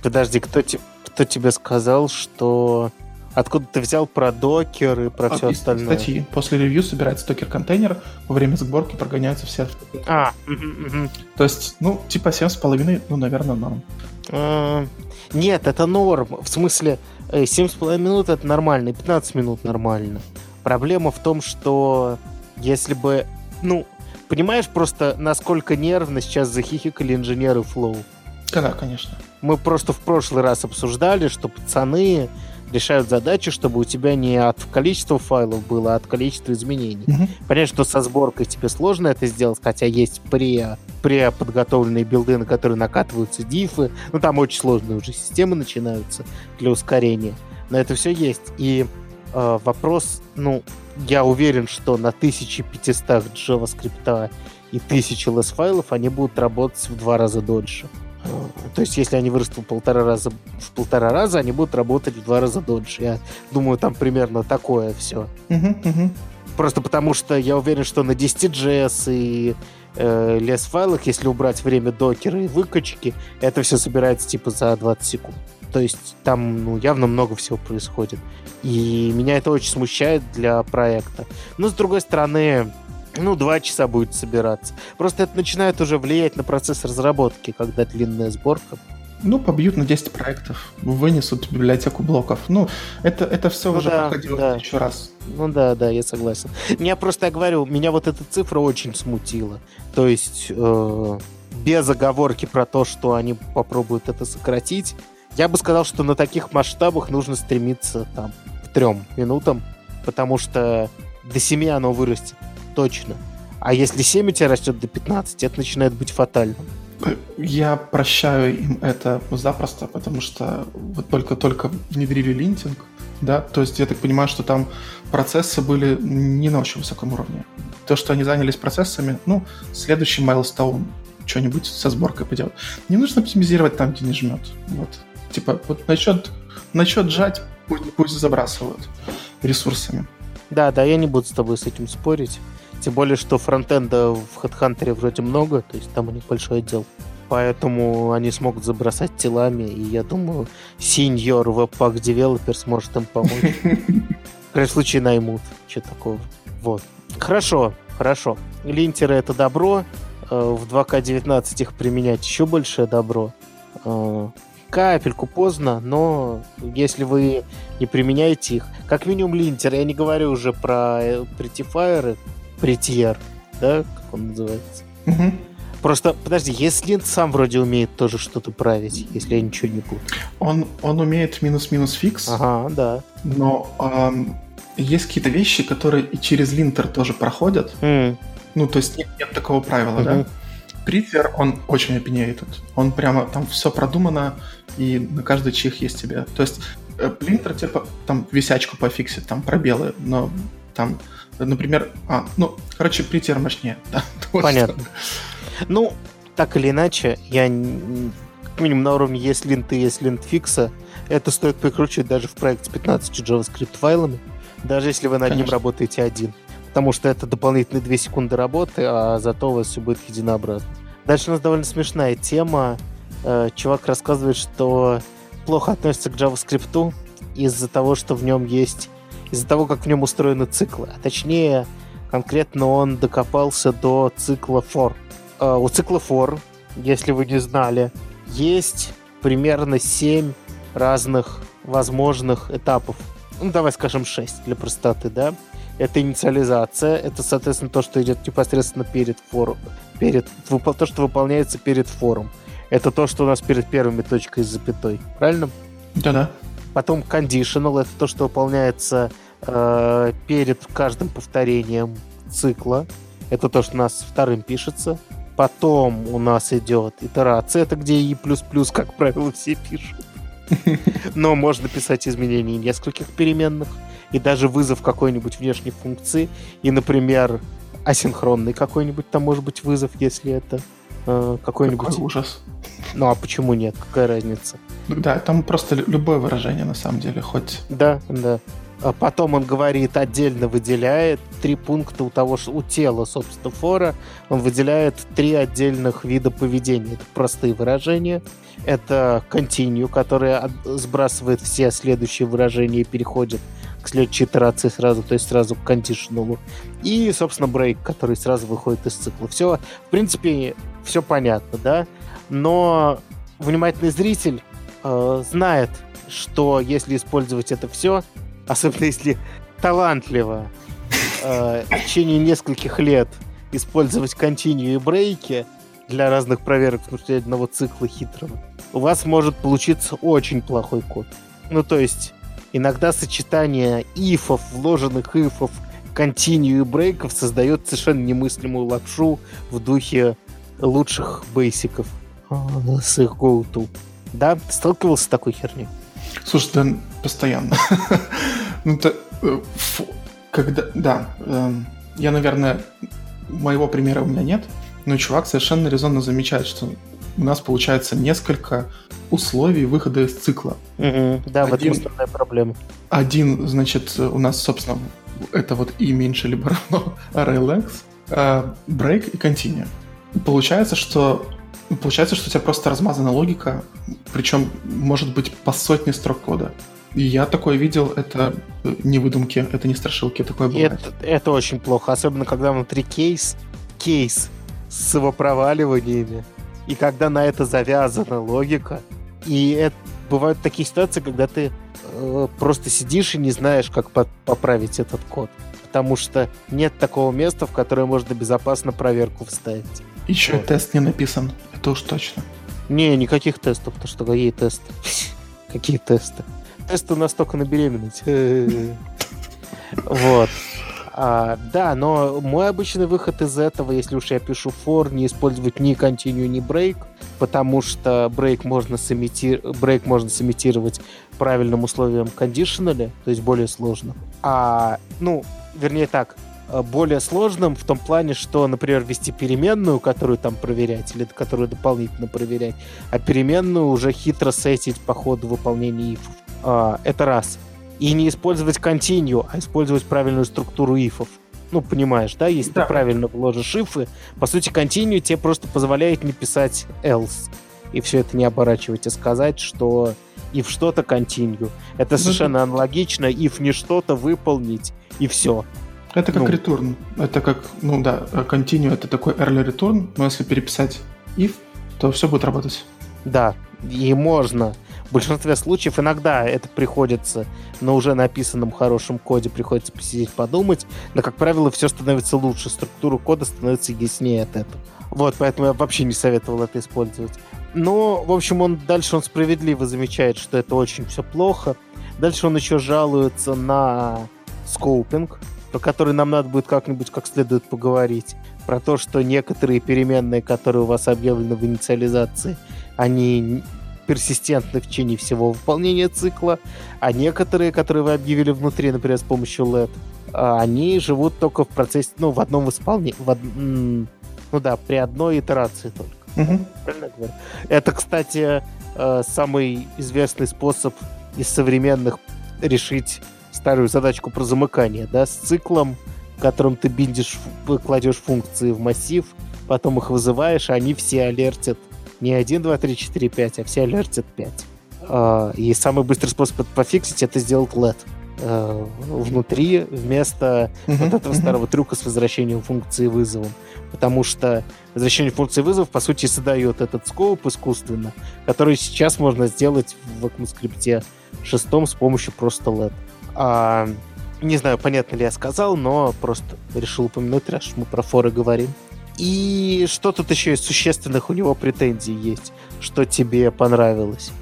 Подожди, кто, кто тебе сказал, что Откуда ты взял про докер и про а, все остальное? Статьи. После ревью собирается докер-контейнер, во время сборки прогоняются все. А, угу, угу. То есть, ну, типа 7,5, ну, наверное, норм. А, нет, это норм. В смысле, 7,5 э, минут это нормально, и 15 минут нормально. Проблема в том, что если бы, ну, понимаешь просто, насколько нервно сейчас захихикали инженеры Flow? Да, конечно. Мы просто в прошлый раз обсуждали, что пацаны решают задачи, чтобы у тебя не от количества файлов было, а от количества изменений. Угу. Понятно, что со сборкой тебе сложно это сделать, хотя есть пре, пре подготовленные билды, на которые накатываются дифы. Ну, там очень сложные уже системы начинаются для ускорения. Но это все есть. И э, вопрос, ну, я уверен, что на 1500 JavaScript и 1000 LS файлов они будут работать в два раза дольше. То есть, если они вырастут в полтора раза, в полтора раза, они будут работать в два раза дольше. Я думаю, там примерно такое все. Просто потому что я уверен, что на 10JS и э, лес файлах, если убрать время докера и выкачки, это все собирается типа за 20 секунд. То есть там ну, явно много всего происходит. И меня это очень смущает для проекта. Но с другой стороны, ну, два часа будет собираться. Просто это начинает уже влиять на процесс разработки, когда длинная сборка. Ну, побьют на 10 проектов, вынесут библиотеку блоков. Ну, это, это все ну, уже да, проходило да. еще раз. Ну да, да, я согласен. Меня просто, я говорю, меня вот эта цифра очень смутила. То есть, э, без оговорки про то, что они попробуют это сократить, я бы сказал, что на таких масштабах нужно стремиться там к трем минутам, потому что до семи оно вырастет точно. А если 7 у тебя растет до 15, это начинает быть фатальным. Я прощаю им это запросто, потому что вот только-только внедрили линтинг, да, то есть я так понимаю, что там процессы были не на очень высоком уровне. То, что они занялись процессами, ну, следующий майлстоун, что-нибудь со сборкой поделать. Не нужно оптимизировать там, где не жмет. Вот. Типа, вот насчет, насчет жать, пусть, пусть забрасывают ресурсами. Да, да, я не буду с тобой с этим спорить. Тем более, что фронтенда в HeadHunter вроде много, то есть там у них большой отдел. Поэтому они смогут забросать телами, и я думаю, senior webpack developer сможет им помочь. В крайнем случае наймут. Что такого. Вот. Хорошо, хорошо. Линтеры это добро. Э, в 2К19 их применять еще большее добро. Э, капельку поздно, но если вы не применяете их, как минимум линтер, я не говорю уже про э, prettifier, Претьер, да, как он называется. Угу. Просто, подожди, ESLint сам вроде умеет тоже что-то править, если я ничего не путаю. Он, он умеет минус-минус fix. Ага, да. Но эм, есть какие-то вещи, которые и через линтер тоже проходят. Mm. Ну, то есть нет, нет такого правила, mm-hmm. да? Prettier, он очень opinionated. Он прямо, там все продумано, и на каждый чих есть тебе. То есть линтер э, типа там висячку пофиксит, там пробелы, но там Например, а, ну, короче, притер мощнее. Да, Понятно. Ну, так или иначе, я как минимум на уровне есть линты, есть линт фикса. Это стоит прикручивать даже в проект с 15 JavaScript файлами, даже если вы над Конечно. ним работаете один. Потому что это дополнительные 2 секунды работы, а зато у вас все будет единообразно. Дальше у нас довольно смешная тема. Э, чувак рассказывает, что плохо относится к JavaScript из-за того, что в нем есть из-за того, как в нем устроены циклы. А точнее, конкретно он докопался до цикла for. Uh, у цикла for, если вы не знали, есть примерно 7 разных возможных этапов. Ну, давай скажем 6 для простоты, да? Это инициализация, это, соответственно, то, что идет непосредственно перед форум, перед, то, что выполняется перед форум. Это то, что у нас перед первыми точкой с запятой. Правильно? Да-да. Потом conditional — это то, что выполняется э, перед каждым повторением цикла. Это то, что у нас вторым пишется. Потом у нас идет итерация, это где и плюс-плюс, как правило, все пишут. Но можно писать изменения нескольких переменных и даже вызов какой-нибудь внешней функции. И, например, асинхронный какой-нибудь там может быть вызов, если это э, какой-нибудь... Какой ужас. Ну а почему нет? Какая разница? Да, там просто любое выражение на самом деле, хоть... Да, да. А потом он говорит, отдельно выделяет три пункта у того, у тела, собственно, фора. Он выделяет три отдельных вида поведения. Это простые выражения. Это continue, которое сбрасывает все следующие выражения и переходит к следующей итерации сразу, то есть сразу к conditional. И, собственно, break, который сразу выходит из цикла. Все, в принципе, все понятно, да? Но внимательный зритель э, знает, что если использовать это все, особенно если талантливо э, в течение нескольких лет использовать continue и брейки для разных проверок внутри одного цикла хитрого, у вас может получиться очень плохой код. Ну, то есть, иногда сочетание ифов, вложенных ифов, continue и брейков создает совершенно немыслимую лапшу в духе лучших бейсиков с их go-to. Да? Сталкивался с такой херней? Слушай, да, постоянно. ну, то, э, когда, да, э, я, наверное, моего примера у меня нет, но чувак совершенно резонно замечает, что у нас получается несколько условий выхода из цикла. Угу, да, один, в этом основная проблема. Один, значит, у нас, собственно, это вот и меньше либо равно RLX, э, break и continue. Получается, что получается, что у тебя просто размазана логика, причем может быть по сотне строк кода. И я такое видел, это не выдумки, это не страшилки, такое бывает. Это, это очень плохо, особенно когда внутри кейс, кейс с его проваливаниями, и когда на это завязана логика. И это, бывают такие ситуации, когда ты э, просто сидишь и не знаешь, как по поправить этот код. Потому что нет такого места, в которое можно безопасно проверку вставить. Еще вот. тест не написан, это уж точно. Не, никаких тестов, потому что какие тесты? Какие тесты? Тесты у нас только на беременность. Вот. А, да, но мой обычный выход из этого, если уж я пишу for, не использовать ни continue, ни break, потому что break можно, сымити... break можно сымитировать правильным условием conditional, то есть более сложно. А, ну, вернее так, более сложным в том плане, что, например, ввести переменную, которую там проверять, или которую дополнительно проверять, а переменную уже хитро сетить по ходу выполнения ифов. А, это раз. И не использовать continue, а использовать правильную структуру ифов. Ну, понимаешь, да? Если да. ты правильно вложишь ифы, по сути, continue тебе просто позволяет не писать else. И все это не оборачивать, а сказать, что if что-то continue. Это ну, совершенно аналогично, if не что-то выполнить, и все. Это как ну, return. Это как, ну да, continue это такой early return, но если переписать if, то все будет работать. Да, и можно. В большинстве случаев иногда это приходится на уже написанном хорошем коде, приходится посидеть, подумать, но, как правило, все становится лучше, структура кода становится яснее от этого. Вот, поэтому я вообще не советовал это использовать. Но, в общем, он дальше он справедливо замечает, что это очень все плохо. Дальше он еще жалуется на скоупинг, про который нам надо будет как-нибудь как следует поговорить. Про то, что некоторые переменные, которые у вас объявлены в инициализации, они персистентны в течение всего выполнения цикла, а некоторые, которые вы объявили внутри, например, с помощью LED, а, они живут только в процессе, ну, в одном исполнении, в од... ну да, при одной итерации только. Угу. Правильно говорю? Это, кстати, э, самый известный способ из современных решить старую задачку про замыкание, да, с циклом, в котором ты биндишь, кладешь функции в массив, потом их вызываешь, а они все алертят не 1, 2, 3, 4, 5, а все алертят 5. А, и самый быстрый способ это пофиксить, это сделать LED а, внутри вместо вот этого старого трюка с возвращением функции вызовом. Потому что возвращение функции вызов, по сути, создает этот скоуп искусственно, который сейчас можно сделать в ECMAScript шестом с помощью просто LED. А, не знаю, понятно ли я сказал, но просто решил упомянуть, раз мы про форы говорим. И что тут еще из существенных у него претензий есть? Что тебе понравилось?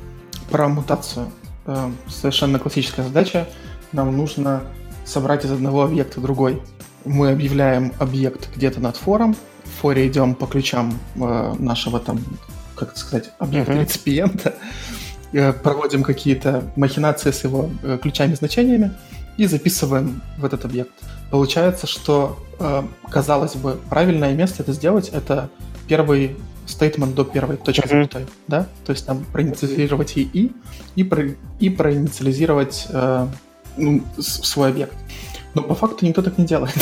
Про мутацию. Э, совершенно классическая задача. Нам нужно собрать из одного объекта другой. Мы объявляем объект где-то над фором. В форе идем по ключам э, нашего там, как это сказать, объекта uh-huh. Э, проводим какие-то махинации с его э, ключами значениями, и записываем в этот объект. Получается, что, э, казалось бы, правильное место это сделать, это первый стейтмент до первой точки запятой, да? То есть там проинициализировать ИИ и, про, и проинициализировать э, ну, свой объект. Но по факту никто так не делает.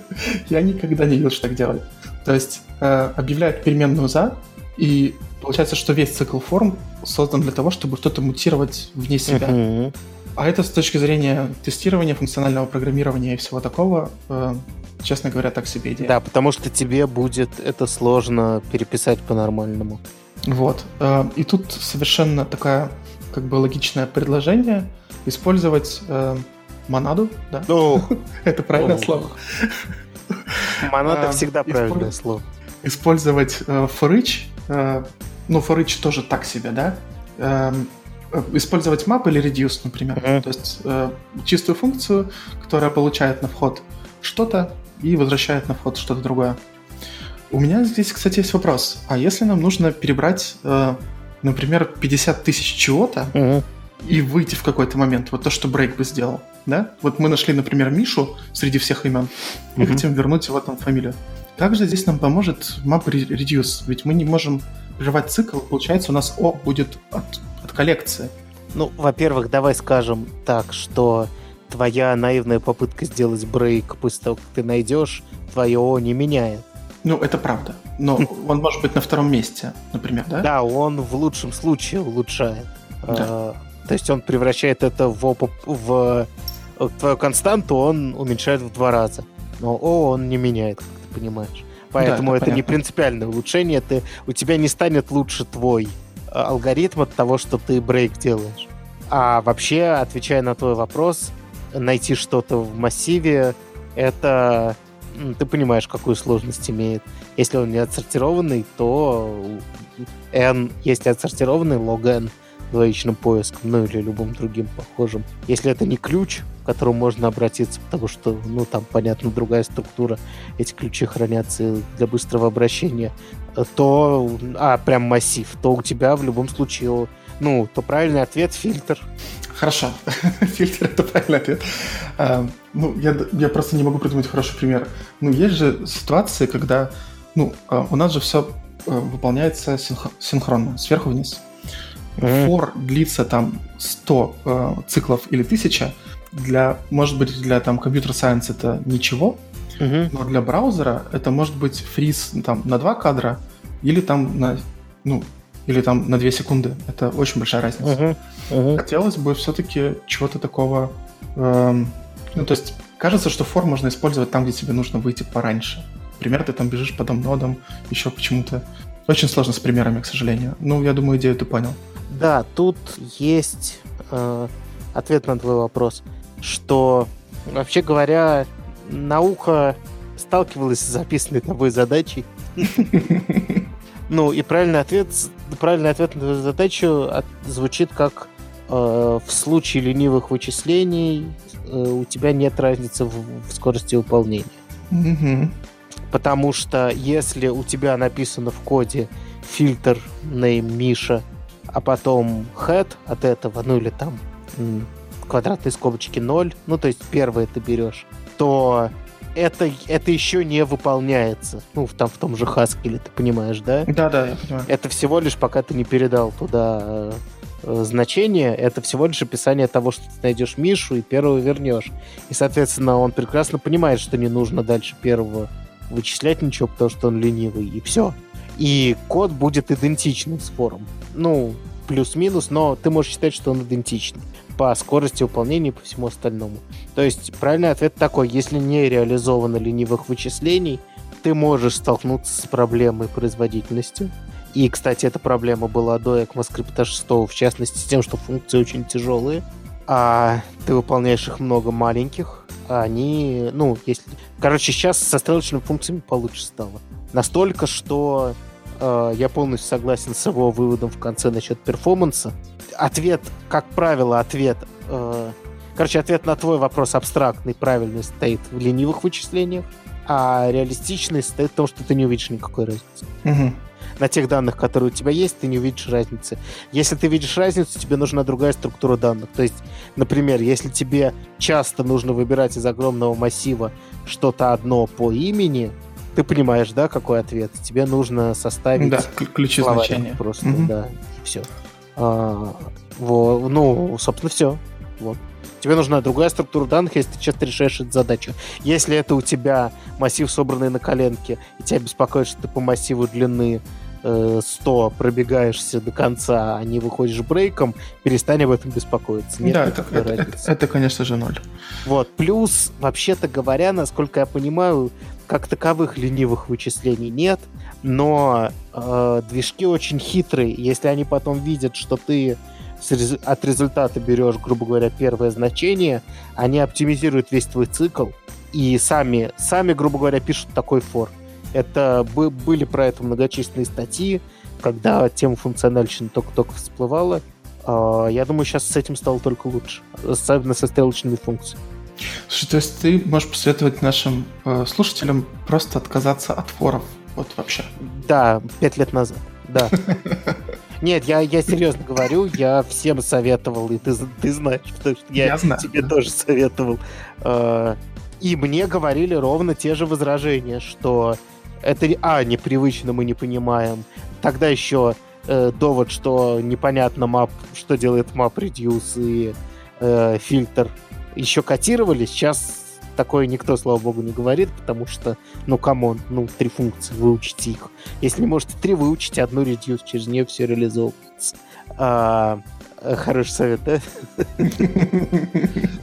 Я никогда не видел, что так делают. То есть э, объявляют переменную за, и получается, что весь цикл форм создан для того, чтобы что-то мутировать вне себя. Uh-huh. А это с точки зрения тестирования, функционального программирования и всего такого, э, честно говоря, так себе идея. Да, потому что тебе будет это сложно переписать по-нормальному. Вот. Э, и тут совершенно такая как бы логичное предложение использовать э, монаду, да? Oh. это правильное oh. слово. Монада всегда правильное слово. Использовать э, each, э, ну, for each тоже так себе, да? Эм, Э, использовать map или reduce, например. Mm-hmm. То есть э, чистую функцию, которая получает на вход что-то и возвращает на вход что-то другое. У меня здесь, кстати, есть вопрос. А если нам нужно перебрать, э, например, 50 тысяч чего-то mm-hmm. и выйти в какой-то момент, вот то, что Брейк бы сделал, да? Вот мы нашли, например, Мишу среди всех имен и mm-hmm. хотим вернуть его там фамилию. Как же здесь нам поможет map reduce? Ведь мы не можем прерывать цикл, получается, у нас О будет от коллекции. Ну, во-первых, давай скажем так, что твоя наивная попытка сделать брейк после того, как ты найдешь, твое О не меняет. Ну, это правда. Но он может быть на втором месте, например, да? Да, он в лучшем случае улучшает. Да. А, то есть он превращает это в, оп- в, твою константу, он уменьшает в два раза. Но О он не меняет, как понимаешь. Поэтому да, это, это не принципиальное улучшение. Ты, у тебя не станет лучше твой алгоритм от того, что ты брейк делаешь. А вообще, отвечая на твой вопрос, найти что-то в массиве, это ты понимаешь, какую сложность имеет. Если он не отсортированный, то n, если отсортированный, log n двоичным поиском, ну или любым другим похожим. Если это не ключ, к которому можно обратиться, потому что, ну, там, понятно, другая структура, эти ключи хранятся для быстрого обращения, то, а, прям массив, то у тебя в любом случае, ну, то правильный ответ — фильтр. Хорошо, фильтр — это правильный ответ. А, ну, я, я просто не могу придумать хороший пример. Ну, есть же ситуации, когда, ну, а, у нас же все а, выполняется синхронно, сверху вниз. For длится там 100 э, циклов или 1000, для, может быть, для там компьютер сайенс это ничего, Угу. Но для браузера это может быть фриз там, на 2 кадра или там на, ну, или там на 2 секунды. Это очень большая разница. Угу. Угу. Хотелось бы все-таки чего-то такого... Эм, ну, то есть кажется, что фор можно использовать там, где тебе нужно выйти пораньше. Например, ты там бежишь по дом-нодам, еще почему-то. Очень сложно с примерами, к сожалению. Ну, я думаю, идею ты понял. Да, тут есть э, ответ на твой вопрос, что, вообще говоря, наука сталкивалась с записанной тобой задачей. Ну, и правильный ответ, правильный ответ на эту задачу звучит как э, в случае ленивых вычислений э, у тебя нет разницы в, в скорости выполнения. Потому что если у тебя написано в коде фильтр name Миша, а потом head от этого, ну или там квадратные скобочки 0, ну то есть первое ты берешь, то это, это еще не выполняется. Ну, в, там, в том же Haskell, ты понимаешь, да? Да, да, я понимаю. Это всего лишь, пока ты не передал туда э, значение, это всего лишь описание того, что ты найдешь Мишу и первого вернешь. И, соответственно, он прекрасно понимает, что не нужно дальше первого вычислять ничего, потому что он ленивый, и все. И код будет идентичным с фором. Ну, плюс-минус, но ты можешь считать, что он идентичный по скорости выполнения и по всему остальному. То есть правильный ответ такой, если не реализовано ленивых вычислений, ты можешь столкнуться с проблемой производительности. И, кстати, эта проблема была до ECMAScript 6, в частности, с тем, что функции очень тяжелые, а ты выполняешь их много маленьких, а они, ну, если... Короче, сейчас со стрелочными функциями получше стало. Настолько, что я полностью согласен с его выводом в конце насчет перформанса, ответ, как правило, ответ... Э, короче, ответ на твой вопрос абстрактный, правильный стоит в ленивых вычислениях, а реалистичный стоит в том, что ты не увидишь никакой разницы. Угу. на тех данных, которые у тебя есть, ты не увидишь разницы. Если ты видишь разницу, тебе нужна другая структура данных. То есть, например, если тебе часто нужно выбирать из огромного массива что-то одно по имени, ты понимаешь, да, какой ответ? Тебе нужно составить да, ключи значения. Просто, mm-hmm. да, и все. А, во, ну, собственно, все. Вот. Тебе нужна другая структура данных, если ты часто решаешь эту задачу. Если это у тебя массив, собранный на коленке, и тебя беспокоит, что ты по массиву длины 100 э, пробегаешься до конца, а не выходишь брейком, перестань об этом беспокоиться. Нет да, это, это, это, это, конечно же, ноль. Вот. Плюс, вообще-то говоря, насколько я понимаю, как таковых ленивых вычислений нет, но э, движки очень хитрые. Если они потом видят, что ты от результата берешь, грубо говоря, первое значение, они оптимизируют весь твой цикл и сами, сами грубо говоря, пишут такой фор. Это были про это многочисленные статьи, когда тема функциональщины только-только всплывала. Э, я думаю, сейчас с этим стало только лучше, особенно со стрелочными функциями. Слушай, то есть ты можешь посоветовать нашим э, слушателям просто отказаться от форов? Вот вообще. Да, пять лет назад. Да. Нет, я, я серьезно говорю, я всем советовал, и ты, ты знаешь, потому что я, я знаю. тебе тоже советовал. Э, и мне говорили ровно те же возражения, что это, а, непривычно, мы не понимаем. Тогда еще э, довод, что непонятно map, что делает map reduce и э, фильтр еще котировали, сейчас такое никто, слава богу, не говорит, потому что, ну, come on, ну, три функции, выучите их. Если не можете три, выучите одну reduce, через нее все реализовывается. А, э, хороший совет, да?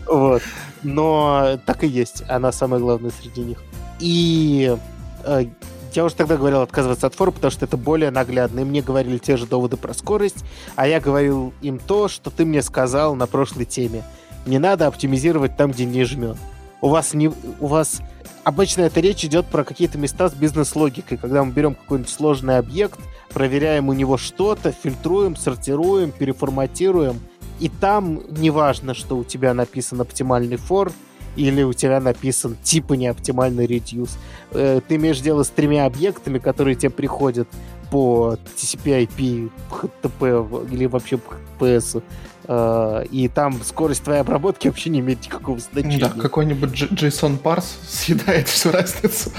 Вот. Но так и есть. Она самая главная среди них. И э, я уже тогда говорил отказываться от for а, потому что это более наглядно. И мне говорили те же доводы про скорость, а я говорил им то, что ты мне сказал на прошлой теме не надо оптимизировать там, где не жмет. У вас не, у вас обычно эта речь идет про какие-то места с бизнес-логикой, когда мы берем какой-нибудь сложный объект, проверяем у него что-то, фильтруем, сортируем, переформатируем, и там неважно, что у тебя написан оптимальный for, или у тебя написан типа неоптимальный reduce. Э, ты имеешь дело с тремя объектами, которые тебе приходят по TCP/IP, HTTP или вообще по HTTPS. Э, и там скорость твоей обработки вообще не имеет никакого значения. Да, какой-нибудь JSON парс съедает всю разницу.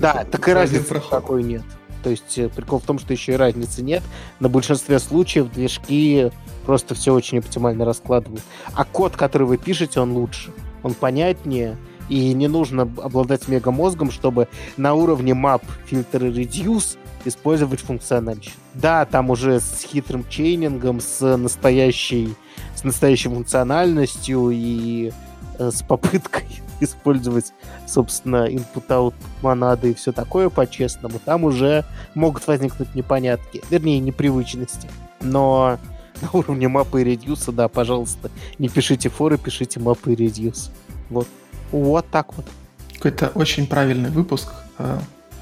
Да, так и разницы такой нет. То есть э, прикол в том, что еще и разницы нет. На большинстве случаев движки просто все очень оптимально раскладывают. А код, который вы пишете, он лучше. Он понятнее, и не нужно обладать мегамозгом, чтобы на уровне map, фильтр и reduce использовать функциональщину. Да, там уже с хитрым чейнингом, с настоящей, с настоящей функциональностью и э, с попыткой использовать, собственно, input-out монады и все такое по-честному, там уже могут возникнуть непонятки, вернее, непривычности. Но на уровне мапы и редюса, да, пожалуйста, не пишите форы, пишите мапы и редюс. Вот. Вот так вот. Какой-то очень правильный выпуск.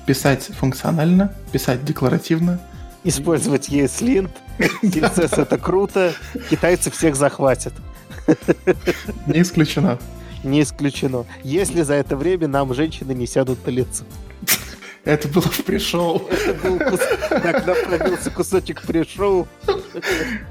Писать функционально, писать декларативно. Использовать ESLint. CSS это круто. Китайцы всех захватят. Не исключено. Не исключено. Если за это время нам женщины не сядут на лицо. Это было в пришел. Кус... Тогда пробился кусочек пришел.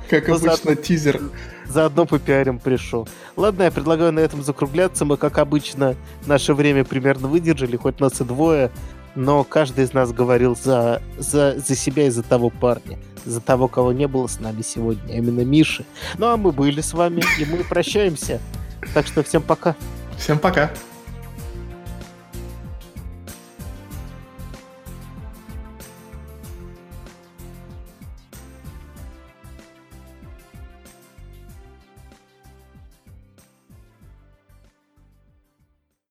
Как Но обычно, заодно... тизер. Заодно попиарим пришел. Ладно, я предлагаю на этом закругляться. Мы, как обычно, наше время примерно выдержали, хоть нас и двое но каждый из нас говорил за, за, за себя и за того парня, за того, кого не было с нами сегодня, а именно Миши. Ну а мы были с вами, и мы прощаемся. Так что всем пока. Всем пока.